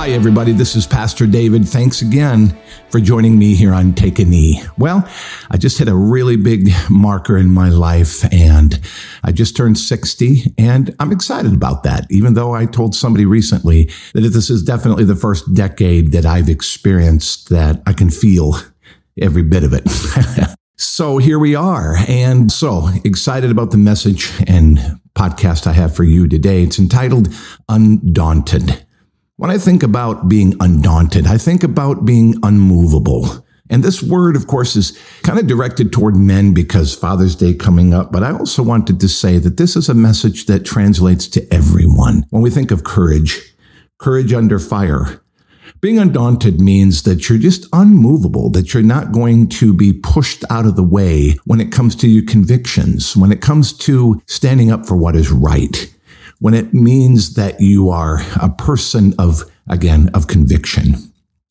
Hi, everybody. This is Pastor David. Thanks again for joining me here on Take a Knee. Well, I just hit a really big marker in my life and I just turned 60 and I'm excited about that, even though I told somebody recently that this is definitely the first decade that I've experienced that I can feel every bit of it. so here we are. And so excited about the message and podcast I have for you today. It's entitled Undaunted. When I think about being undaunted, I think about being unmovable. And this word, of course, is kind of directed toward men because Father's Day coming up. But I also wanted to say that this is a message that translates to everyone. When we think of courage, courage under fire, being undaunted means that you're just unmovable, that you're not going to be pushed out of the way when it comes to your convictions, when it comes to standing up for what is right when it means that you are a person of, again, of conviction.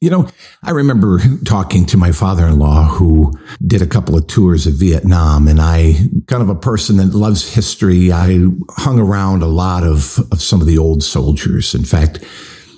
You know, I remember talking to my father in law who did a couple of tours of Vietnam, and I, kind of a person that loves history, I hung around a lot of, of some of the old soldiers. In fact,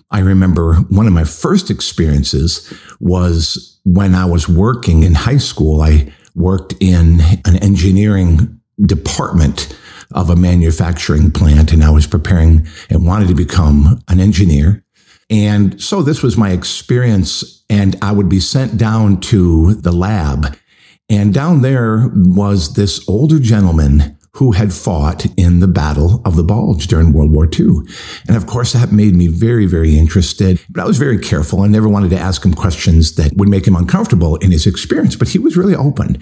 I remember one of my first experiences was when I was working in high school. I worked in an engineering department of a manufacturing plant and I was preparing and wanted to become an engineer. And so this was my experience and I would be sent down to the lab. And down there was this older gentleman who had fought in the Battle of the Bulge during World War II. And of course, that made me very, very interested. But I was very careful. I never wanted to ask him questions that would make him uncomfortable in his experience, but he was really open.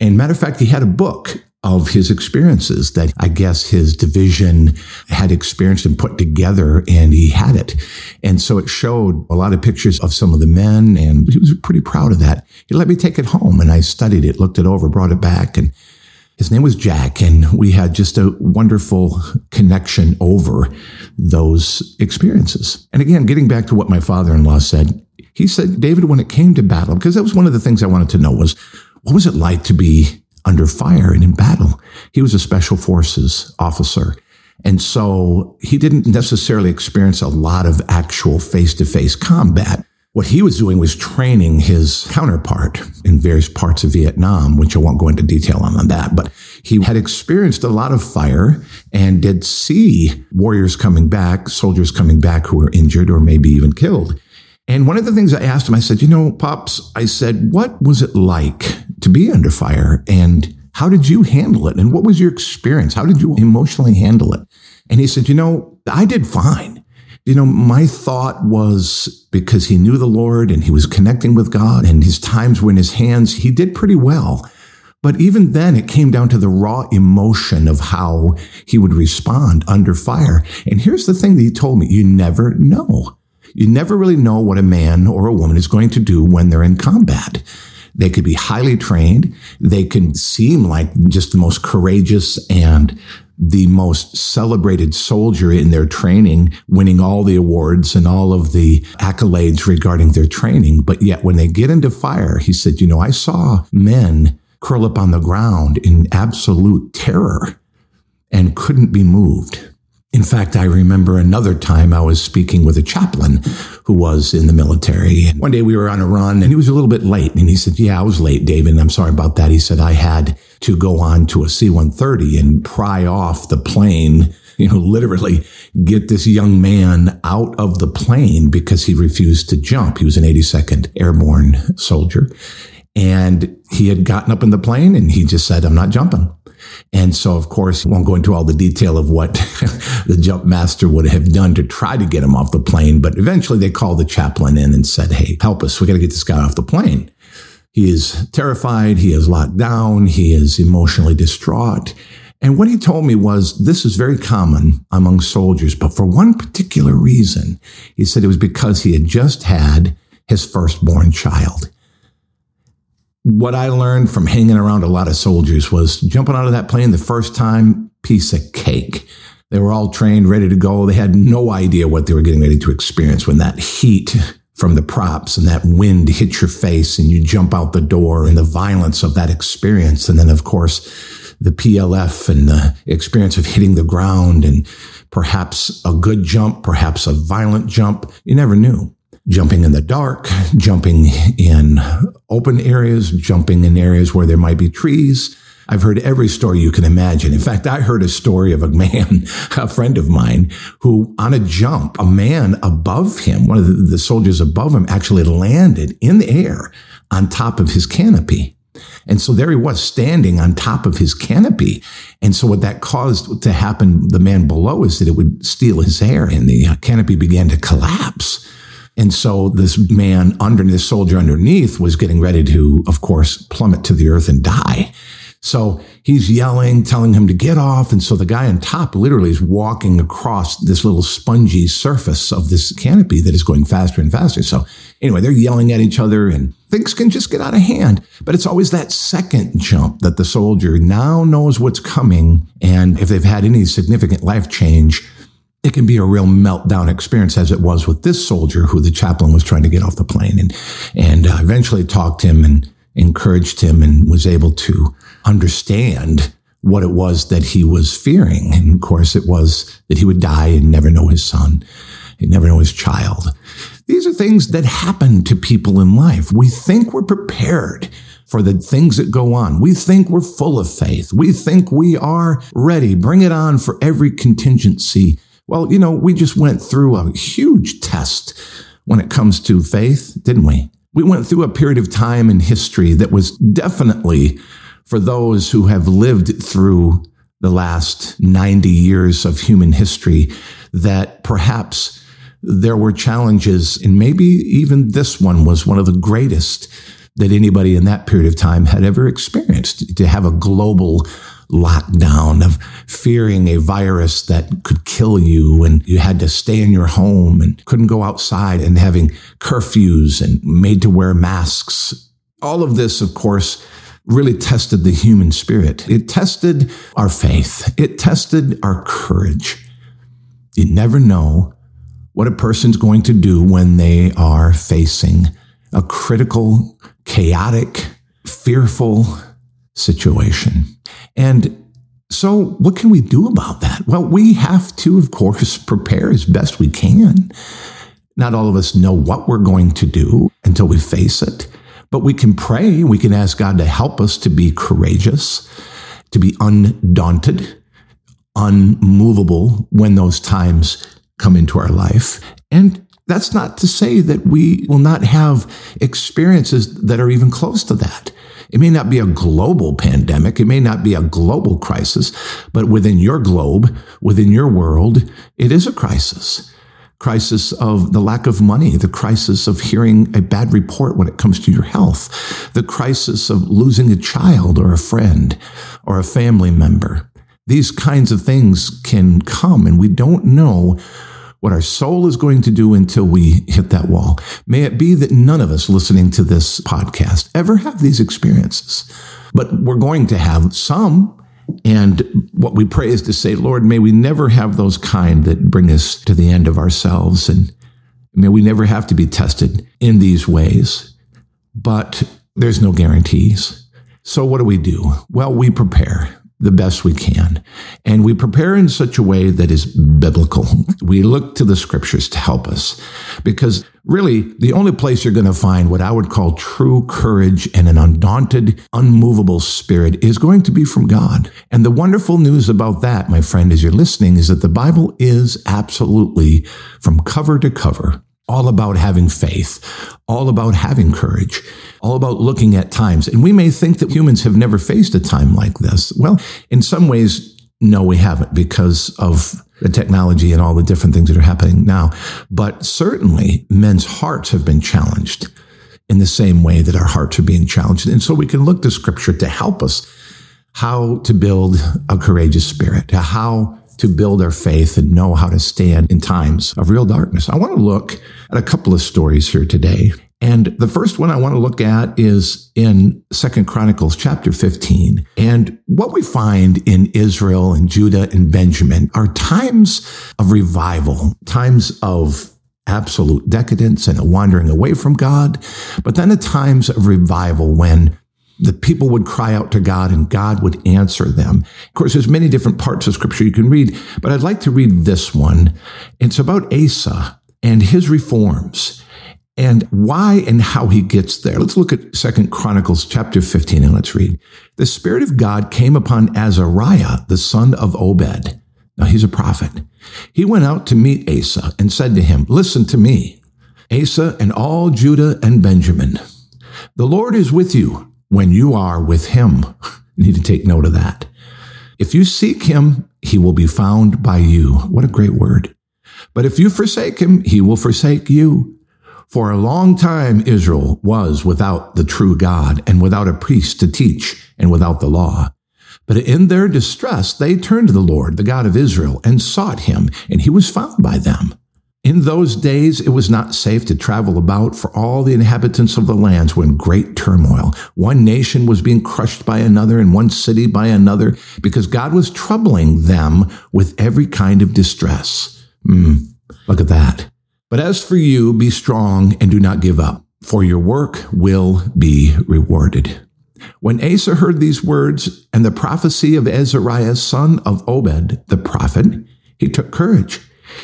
And matter of fact, he had a book of his experiences that I guess his division had experienced and put together and he had it. And so it showed a lot of pictures of some of the men and he was pretty proud of that. He let me take it home and I studied it, looked it over, brought it back and his name was Jack and we had just a wonderful connection over those experiences. And again, getting back to what my father-in-law said, he said, David, when it came to battle, because that was one of the things I wanted to know was, what was it like to be under fire and in battle. He was a special forces officer. And so he didn't necessarily experience a lot of actual face to face combat. What he was doing was training his counterpart in various parts of Vietnam, which I won't go into detail on, on that, but he had experienced a lot of fire and did see warriors coming back, soldiers coming back who were injured or maybe even killed. And one of the things I asked him, I said, you know, Pops, I said, what was it like to be under fire and how did you handle it? And what was your experience? How did you emotionally handle it? And he said, you know, I did fine. You know, my thought was because he knew the Lord and he was connecting with God and his times were in his hands, he did pretty well. But even then, it came down to the raw emotion of how he would respond under fire. And here's the thing that he told me you never know. You never really know what a man or a woman is going to do when they're in combat. They could be highly trained. They can seem like just the most courageous and the most celebrated soldier in their training, winning all the awards and all of the accolades regarding their training. But yet when they get into fire, he said, you know, I saw men curl up on the ground in absolute terror and couldn't be moved. In fact, I remember another time I was speaking with a chaplain who was in the military. And one day we were on a run and he was a little bit late. And he said, Yeah, I was late, David. I'm sorry about that. He said, I had to go on to a C 130 and pry off the plane, you know, literally get this young man out of the plane because he refused to jump. He was an 82nd Airborne soldier. And he had gotten up in the plane and he just said, I'm not jumping. And so, of course, won't go into all the detail of what the jump master would have done to try to get him off the plane. But eventually they called the chaplain in and said, Hey, help us. We got to get this guy off the plane. He is terrified. He is locked down. He is emotionally distraught. And what he told me was this is very common among soldiers, but for one particular reason, he said it was because he had just had his firstborn child what I learned from hanging around a lot of soldiers was jumping out of that plane the first time, piece of cake. They were all trained, ready to go. They had no idea what they were getting ready to experience when that heat from the props and that wind hit your face and you jump out the door and the violence of that experience. And then, of course, the PLF and the experience of hitting the ground and perhaps a good jump, perhaps a violent jump. You never knew. Jumping in the dark, jumping in open areas, jumping in areas where there might be trees. I've heard every story you can imagine. In fact, I heard a story of a man, a friend of mine, who on a jump, a man above him, one of the, soldiers above him actually landed in the air on top of his canopy. And so there he was standing on top of his canopy. And so what that caused to happen, the man below, is that it would steal his air and the canopy began to collapse. And so this man under this soldier underneath was getting ready to, of course, plummet to the earth and die. So he's yelling, telling him to get off. And so the guy on top literally is walking across this little spongy surface of this canopy that is going faster and faster. So anyway, they're yelling at each other and things can just get out of hand. But it's always that second jump that the soldier now knows what's coming. And if they've had any significant life change, it can be a real meltdown experience as it was with this soldier who the chaplain was trying to get off the plane and, and uh, eventually talked to him and encouraged him and was able to understand what it was that he was fearing. And of course, it was that he would die and never know his son. He'd never know his child. These are things that happen to people in life. We think we're prepared for the things that go on. We think we're full of faith. We think we are ready. Bring it on for every contingency. Well, you know, we just went through a huge test when it comes to faith, didn't we? We went through a period of time in history that was definitely for those who have lived through the last 90 years of human history that perhaps there were challenges and maybe even this one was one of the greatest that anybody in that period of time had ever experienced to have a global lockdown of fearing a virus that could kill you and you had to stay in your home and couldn't go outside and having curfews and made to wear masks. All of this, of course, really tested the human spirit. It tested our faith. It tested our courage. You never know what a person's going to do when they are facing a critical, chaotic, fearful situation. And so, what can we do about that? Well, we have to, of course, prepare as best we can. Not all of us know what we're going to do until we face it. But we can pray. We can ask God to help us to be courageous, to be undaunted, unmovable when those times come into our life. And that's not to say that we will not have experiences that are even close to that. It may not be a global pandemic. It may not be a global crisis, but within your globe, within your world, it is a crisis crisis of the lack of money, the crisis of hearing a bad report when it comes to your health, the crisis of losing a child or a friend or a family member. These kinds of things can come and we don't know what our soul is going to do until we hit that wall. May it be that none of us listening to this podcast ever have these experiences, but we're going to have some and what we pray is to say, Lord, may we never have those kind that bring us to the end of ourselves. And may we never have to be tested in these ways. But there's no guarantees. So what do we do? Well, we prepare the best we can. And we prepare in such a way that is biblical. We look to the scriptures to help us because really the only place you're going to find what I would call true courage and an undaunted, unmovable spirit is going to be from God. And the wonderful news about that, my friend, as you're listening, is that the Bible is absolutely from cover to cover all about having faith, all about having courage, all about looking at times. And we may think that humans have never faced a time like this. Well, in some ways, no, we haven't because of the technology and all the different things that are happening now. But certainly men's hearts have been challenged in the same way that our hearts are being challenged. And so we can look to scripture to help us how to build a courageous spirit, how to build our faith and know how to stand in times of real darkness. I want to look at a couple of stories here today. And the first one I want to look at is in Second Chronicles chapter 15. And what we find in Israel and Judah and Benjamin are times of revival, times of absolute decadence and a wandering away from God, but then at times of revival when the people would cry out to God and God would answer them. Of course, there's many different parts of scripture you can read, but I'd like to read this one. It's about Asa and his reforms and why and how he gets there. Let's look at Second Chronicles chapter 15 and let's read. The Spirit of God came upon Azariah, the son of Obed. Now he's a prophet. He went out to meet Asa and said to him, Listen to me, Asa and all Judah and Benjamin. The Lord is with you when you are with him. You need to take note of that. If you seek him, he will be found by you. What a great word. But if you forsake him, he will forsake you. For a long time, Israel was without the true God and without a priest to teach and without the law. But in their distress, they turned to the Lord, the God of Israel, and sought him, and he was found by them. In those days, it was not safe to travel about, for all the inhabitants of the lands were in great turmoil. One nation was being crushed by another, and one city by another, because God was troubling them with every kind of distress. Mm, look at that. But as for you, be strong and do not give up, for your work will be rewarded. When Asa heard these words and the prophecy of Azariah, son of Obed, the prophet, he took courage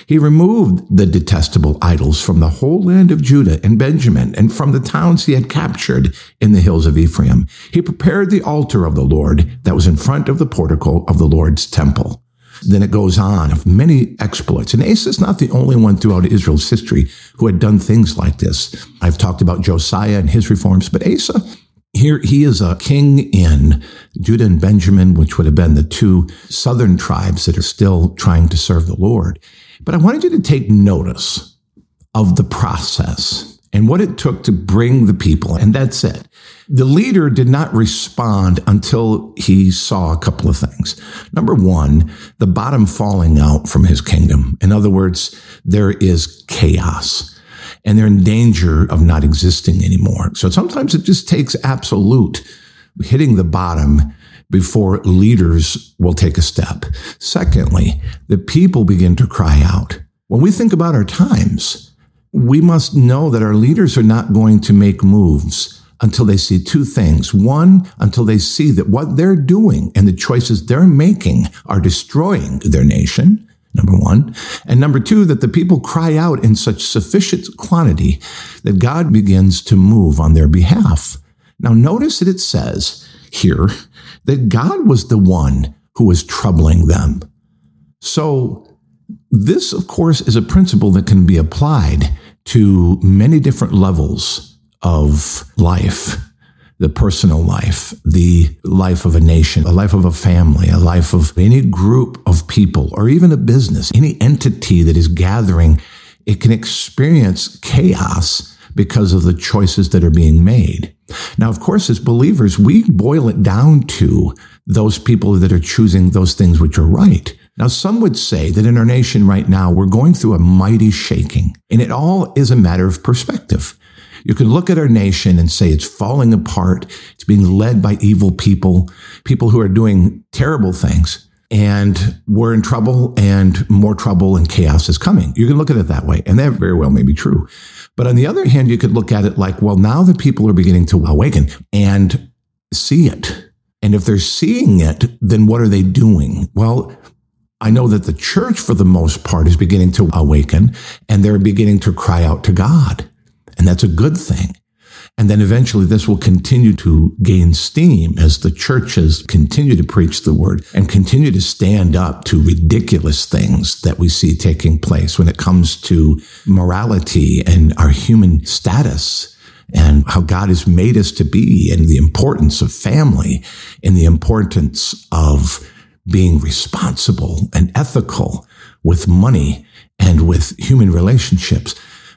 he removed the detestable idols from the whole land of Judah and Benjamin and from the towns he had captured in the hills of Ephraim. He prepared the altar of the Lord that was in front of the portico of the Lord's temple. Then it goes on of many exploits. And Asa is not the only one throughout Israel's history who had done things like this. I've talked about Josiah and his reforms, but Asa here he is a king in Judah and Benjamin, which would have been the two southern tribes that are still trying to serve the Lord. But I wanted you to take notice of the process and what it took to bring the people. And that's it. The leader did not respond until he saw a couple of things. Number one, the bottom falling out from his kingdom. In other words, there is chaos and they're in danger of not existing anymore. So sometimes it just takes absolute hitting the bottom before leaders will take a step. Secondly, the people begin to cry out. When we think about our times, we must know that our leaders are not going to make moves until they see two things. One, until they see that what they're doing and the choices they're making are destroying their nation. Number one. And number two, that the people cry out in such sufficient quantity that God begins to move on their behalf. Now, notice that it says here that God was the one who was troubling them. So, this, of course, is a principle that can be applied to many different levels of life the personal life, the life of a nation, a life of a family, a life of any group of people, or even a business, any entity that is gathering, it can experience chaos because of the choices that are being made. Now, of course, as believers, we boil it down to those people that are choosing those things which are right. Now, some would say that in our nation right now, we're going through a mighty shaking, and it all is a matter of perspective. You can look at our nation and say it's falling apart. It's being led by evil people, people who are doing terrible things. And we're in trouble and more trouble and chaos is coming. You can look at it that way. And that very well may be true. But on the other hand, you could look at it like, well, now the people are beginning to awaken and see it. And if they're seeing it, then what are they doing? Well, I know that the church, for the most part, is beginning to awaken and they're beginning to cry out to God. And that's a good thing. And then eventually this will continue to gain steam as the churches continue to preach the word and continue to stand up to ridiculous things that we see taking place when it comes to morality and our human status and how God has made us to be and the importance of family and the importance of being responsible and ethical with money and with human relationships.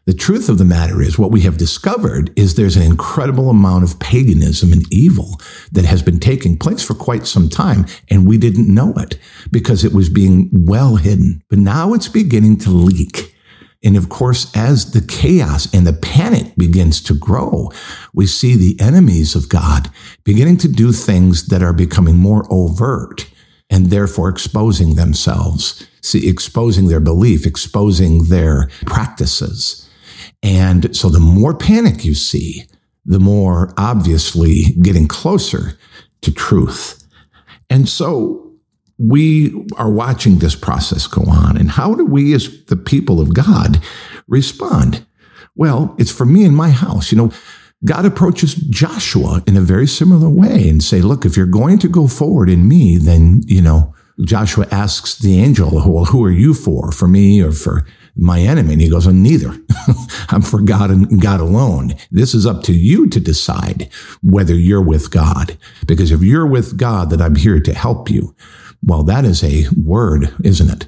The truth of the matter is what we have discovered is there's an incredible amount of paganism and evil that has been taking place for quite some time and we didn't know it because it was being well hidden. But now it's beginning to leak. And of course, as the chaos and the panic begins to grow, we see the enemies of God beginning to do things that are becoming more overt and therefore exposing themselves, see, exposing their belief, exposing their practices. And so the more panic you see, the more obviously getting closer to truth. And so we are watching this process go on. And how do we, as the people of God, respond? Well, it's for me and my house. You know, God approaches Joshua in a very similar way and say, look, if you're going to go forward in me, then, you know, Joshua asks the angel, well, who are you for? For me or for my enemy? And he goes, well, neither. I'm for God and God alone. This is up to you to decide whether you're with God. Because if you're with God, then I'm here to help you. Well, that is a word, isn't it?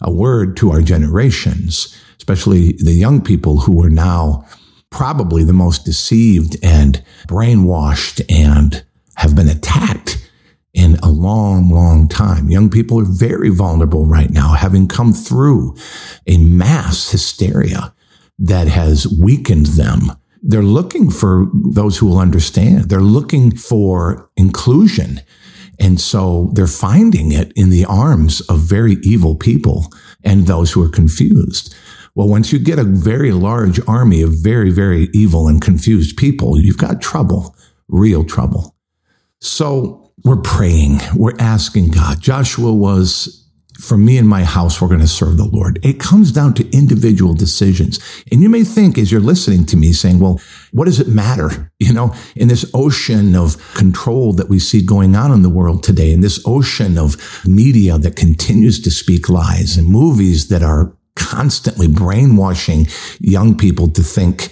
A word to our generations, especially the young people who are now probably the most deceived and brainwashed and have been attacked in a long, long time. Young people are very vulnerable right now, having come through a mass hysteria that has weakened them. They're looking for those who will understand. They're looking for inclusion. And so they're finding it in the arms of very evil people and those who are confused. Well, once you get a very large army of very, very evil and confused people, you've got trouble, real trouble. So we're praying, we're asking God. Joshua was, for me and my house, we're going to serve the Lord. It comes down to individual decisions. And you may think as you're listening to me saying, well, what does it matter? You know, in this ocean of control that we see going on in the world today, in this ocean of media that continues to speak lies and movies that are constantly brainwashing young people to think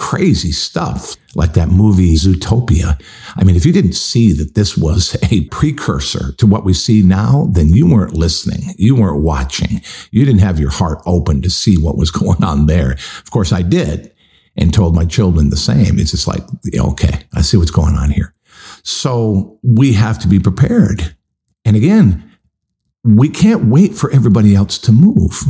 crazy stuff like that movie Zootopia. I mean, if you didn't see that this was a precursor to what we see now, then you weren't listening. You weren't watching. You didn't have your heart open to see what was going on there. Of course, I did and told my children the same. It's just like, okay, I see what's going on here. So we have to be prepared. And again, we can't wait for everybody else to move.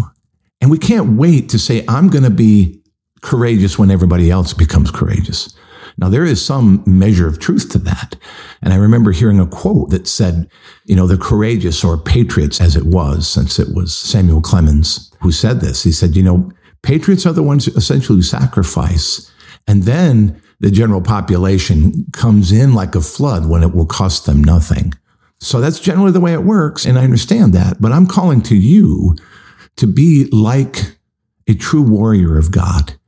And we can't wait to say, I'm going to be courageous when everybody else becomes courageous. Now, there is some measure of truth to that. And I remember hearing a quote that said, you know, the courageous or patriots as it was, since it was Samuel Clemens who said this. He said, you know, patriots are the ones essentially who sacrifice. And then the general population comes in like a flood when it will cost them nothing. So that's generally the way it works. And I understand that. But I'm calling to you to be like a true warrior of God,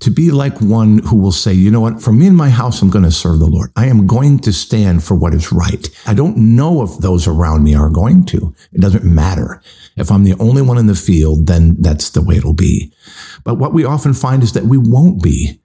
to be like one who will say, you know what, for me and my house, I'm going to serve the Lord. I am going to stand for what is right. I don't know if those around me are going to. It doesn't matter. If I'm the only one in the field, then that's the way it'll be. But what we often find is that we won't be.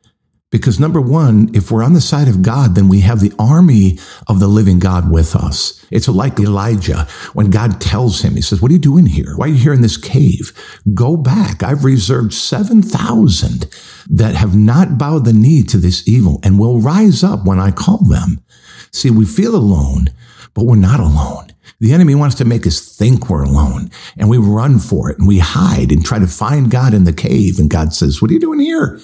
Because number one, if we're on the side of God, then we have the army of the living God with us. It's like Elijah when God tells him, he says, what are you doing here? Why are you here in this cave? Go back. I've reserved 7,000 that have not bowed the knee to this evil and will rise up when I call them. See, we feel alone, but we're not alone. The enemy wants to make us think we're alone and we run for it and we hide and try to find God in the cave. And God says, what are you doing here?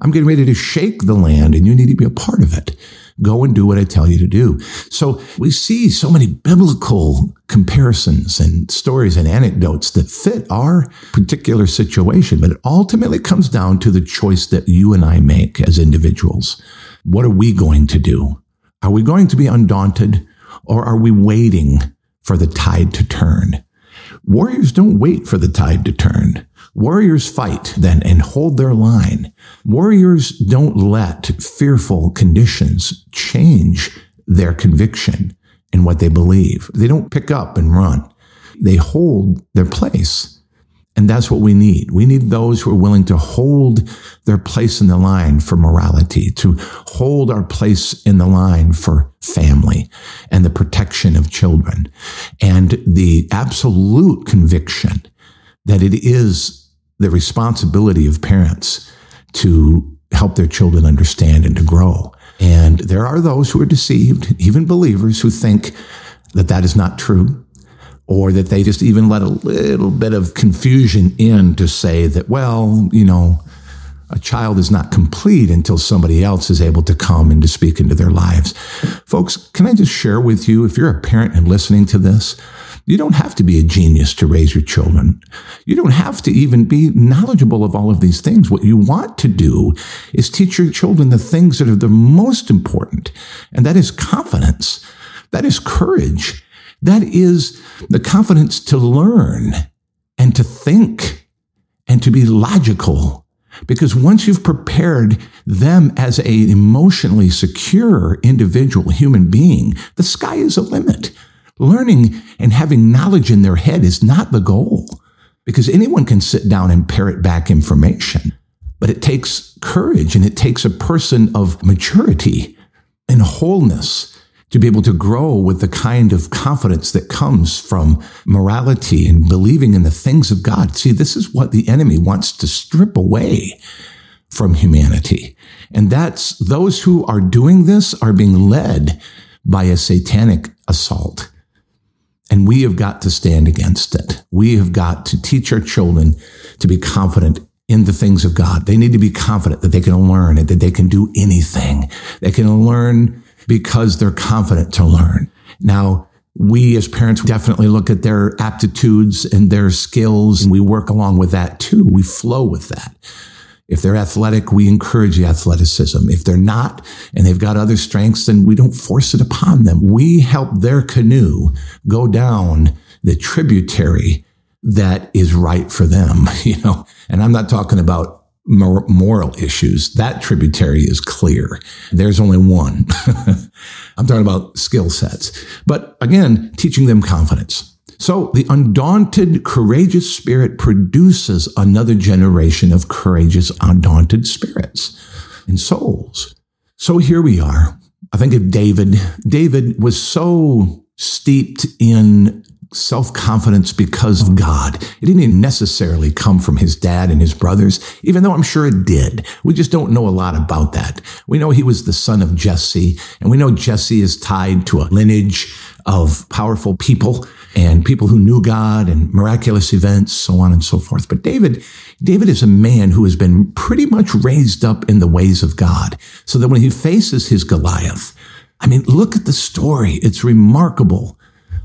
I'm getting ready to shake the land and you need to be a part of it. Go and do what I tell you to do. So we see so many biblical comparisons and stories and anecdotes that fit our particular situation, but it ultimately comes down to the choice that you and I make as individuals. What are we going to do? Are we going to be undaunted or are we waiting for the tide to turn? Warriors don't wait for the tide to turn. Warriors fight then and hold their line. Warriors don't let fearful conditions change their conviction in what they believe. They don't pick up and run. They hold their place. And that's what we need. We need those who are willing to hold their place in the line for morality, to hold our place in the line for family and the protection of children and the absolute conviction that it is the responsibility of parents to help their children understand and to grow. And there are those who are deceived, even believers who think that that is not true or that they just even let a little bit of confusion in to say that, well, you know, a child is not complete until somebody else is able to come and to speak into their lives. Folks, can I just share with you, if you're a parent and listening to this, You don't have to be a genius to raise your children. You don't have to even be knowledgeable of all of these things. What you want to do is teach your children the things that are the most important, and that is confidence. That is courage. That is the confidence to learn and to think and to be logical. Because once you've prepared them as a emotionally secure individual human being, the sky is a limit. Learning and having knowledge in their head is not the goal because anyone can sit down and parrot back information. But it takes courage and it takes a person of maturity and wholeness to be able to grow with the kind of confidence that comes from morality and believing in the things of God. See, this is what the enemy wants to strip away from humanity. And that's those who are doing this are being led by a satanic assault. And we have got to stand against it. We have got to teach our children to be confident in the things of God. They need to be confident that they can learn and that they can do anything. They can learn because they're confident to learn. Now, we as parents definitely look at their aptitudes and their skills and we work along with that too. We flow with that. If they're athletic, we encourage the athleticism. If they're not and they've got other strengths, then we don't force it upon them. We help their canoe go down the tributary that is right for them, you know. And I'm not talking about moral issues, that tributary is clear. There's only one. I'm talking about skill sets. But again, teaching them confidence. So the undaunted, courageous spirit produces another generation of courageous, undaunted spirits and souls. So here we are. I think of David. David was so steeped in self confidence because of God. It didn't necessarily come from his dad and his brothers, even though I'm sure it did. We just don't know a lot about that. We know he was the son of Jesse, and we know Jesse is tied to a lineage of powerful people and people who knew God and miraculous events, so on and so forth. But David, David is a man who has been pretty much raised up in the ways of God so that when he faces his Goliath, I mean, look at the story. It's remarkable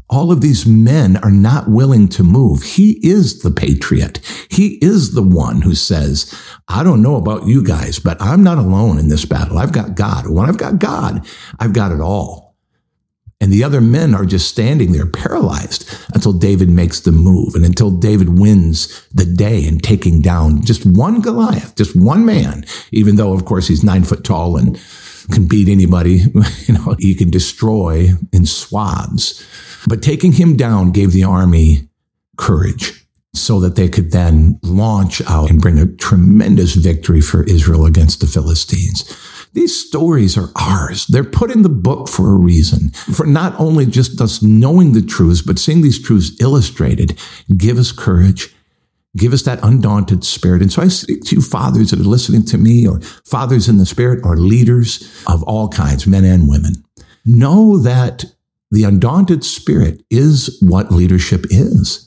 all of these men are not willing to move. He is the patriot. He is the one who says, I don't know about you guys, but I'm not alone in this battle. I've got God. When I've got God, I've got it all. And the other men are just standing there paralyzed until David makes the move and until David wins the day in taking down just one Goliath, just one man, even though, of course, he's nine foot tall and can beat anybody. You know, he can destroy in swaths. But taking him down gave the army courage so that they could then launch out and bring a tremendous victory for Israel against the Philistines. These stories are ours. They're put in the book for a reason, for not only just us knowing the truths, but seeing these truths illustrated give us courage, give us that undaunted spirit. And so I speak to fathers that are listening to me or fathers in the spirit or leaders of all kinds, men and women. Know that the undaunted spirit is what leadership is.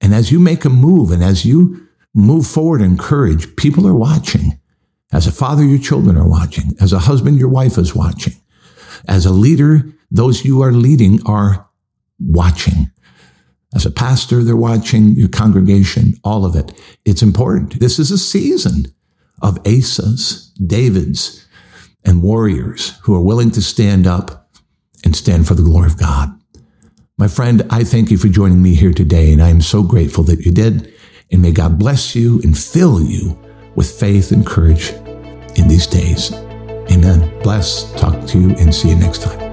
And as you make a move and as you move forward in courage, people are watching. As a father, your children are watching. As a husband, your wife is watching. As a leader, those you are leading are watching. As a pastor, they're watching your congregation, all of it. It's important. This is a season of Asas, Davids, and warriors who are willing to stand up and stand for the glory of God. My friend, I thank you for joining me here today, and I am so grateful that you did. And may God bless you and fill you with faith and courage in these days. Amen. Bless, talk to you, and see you next time.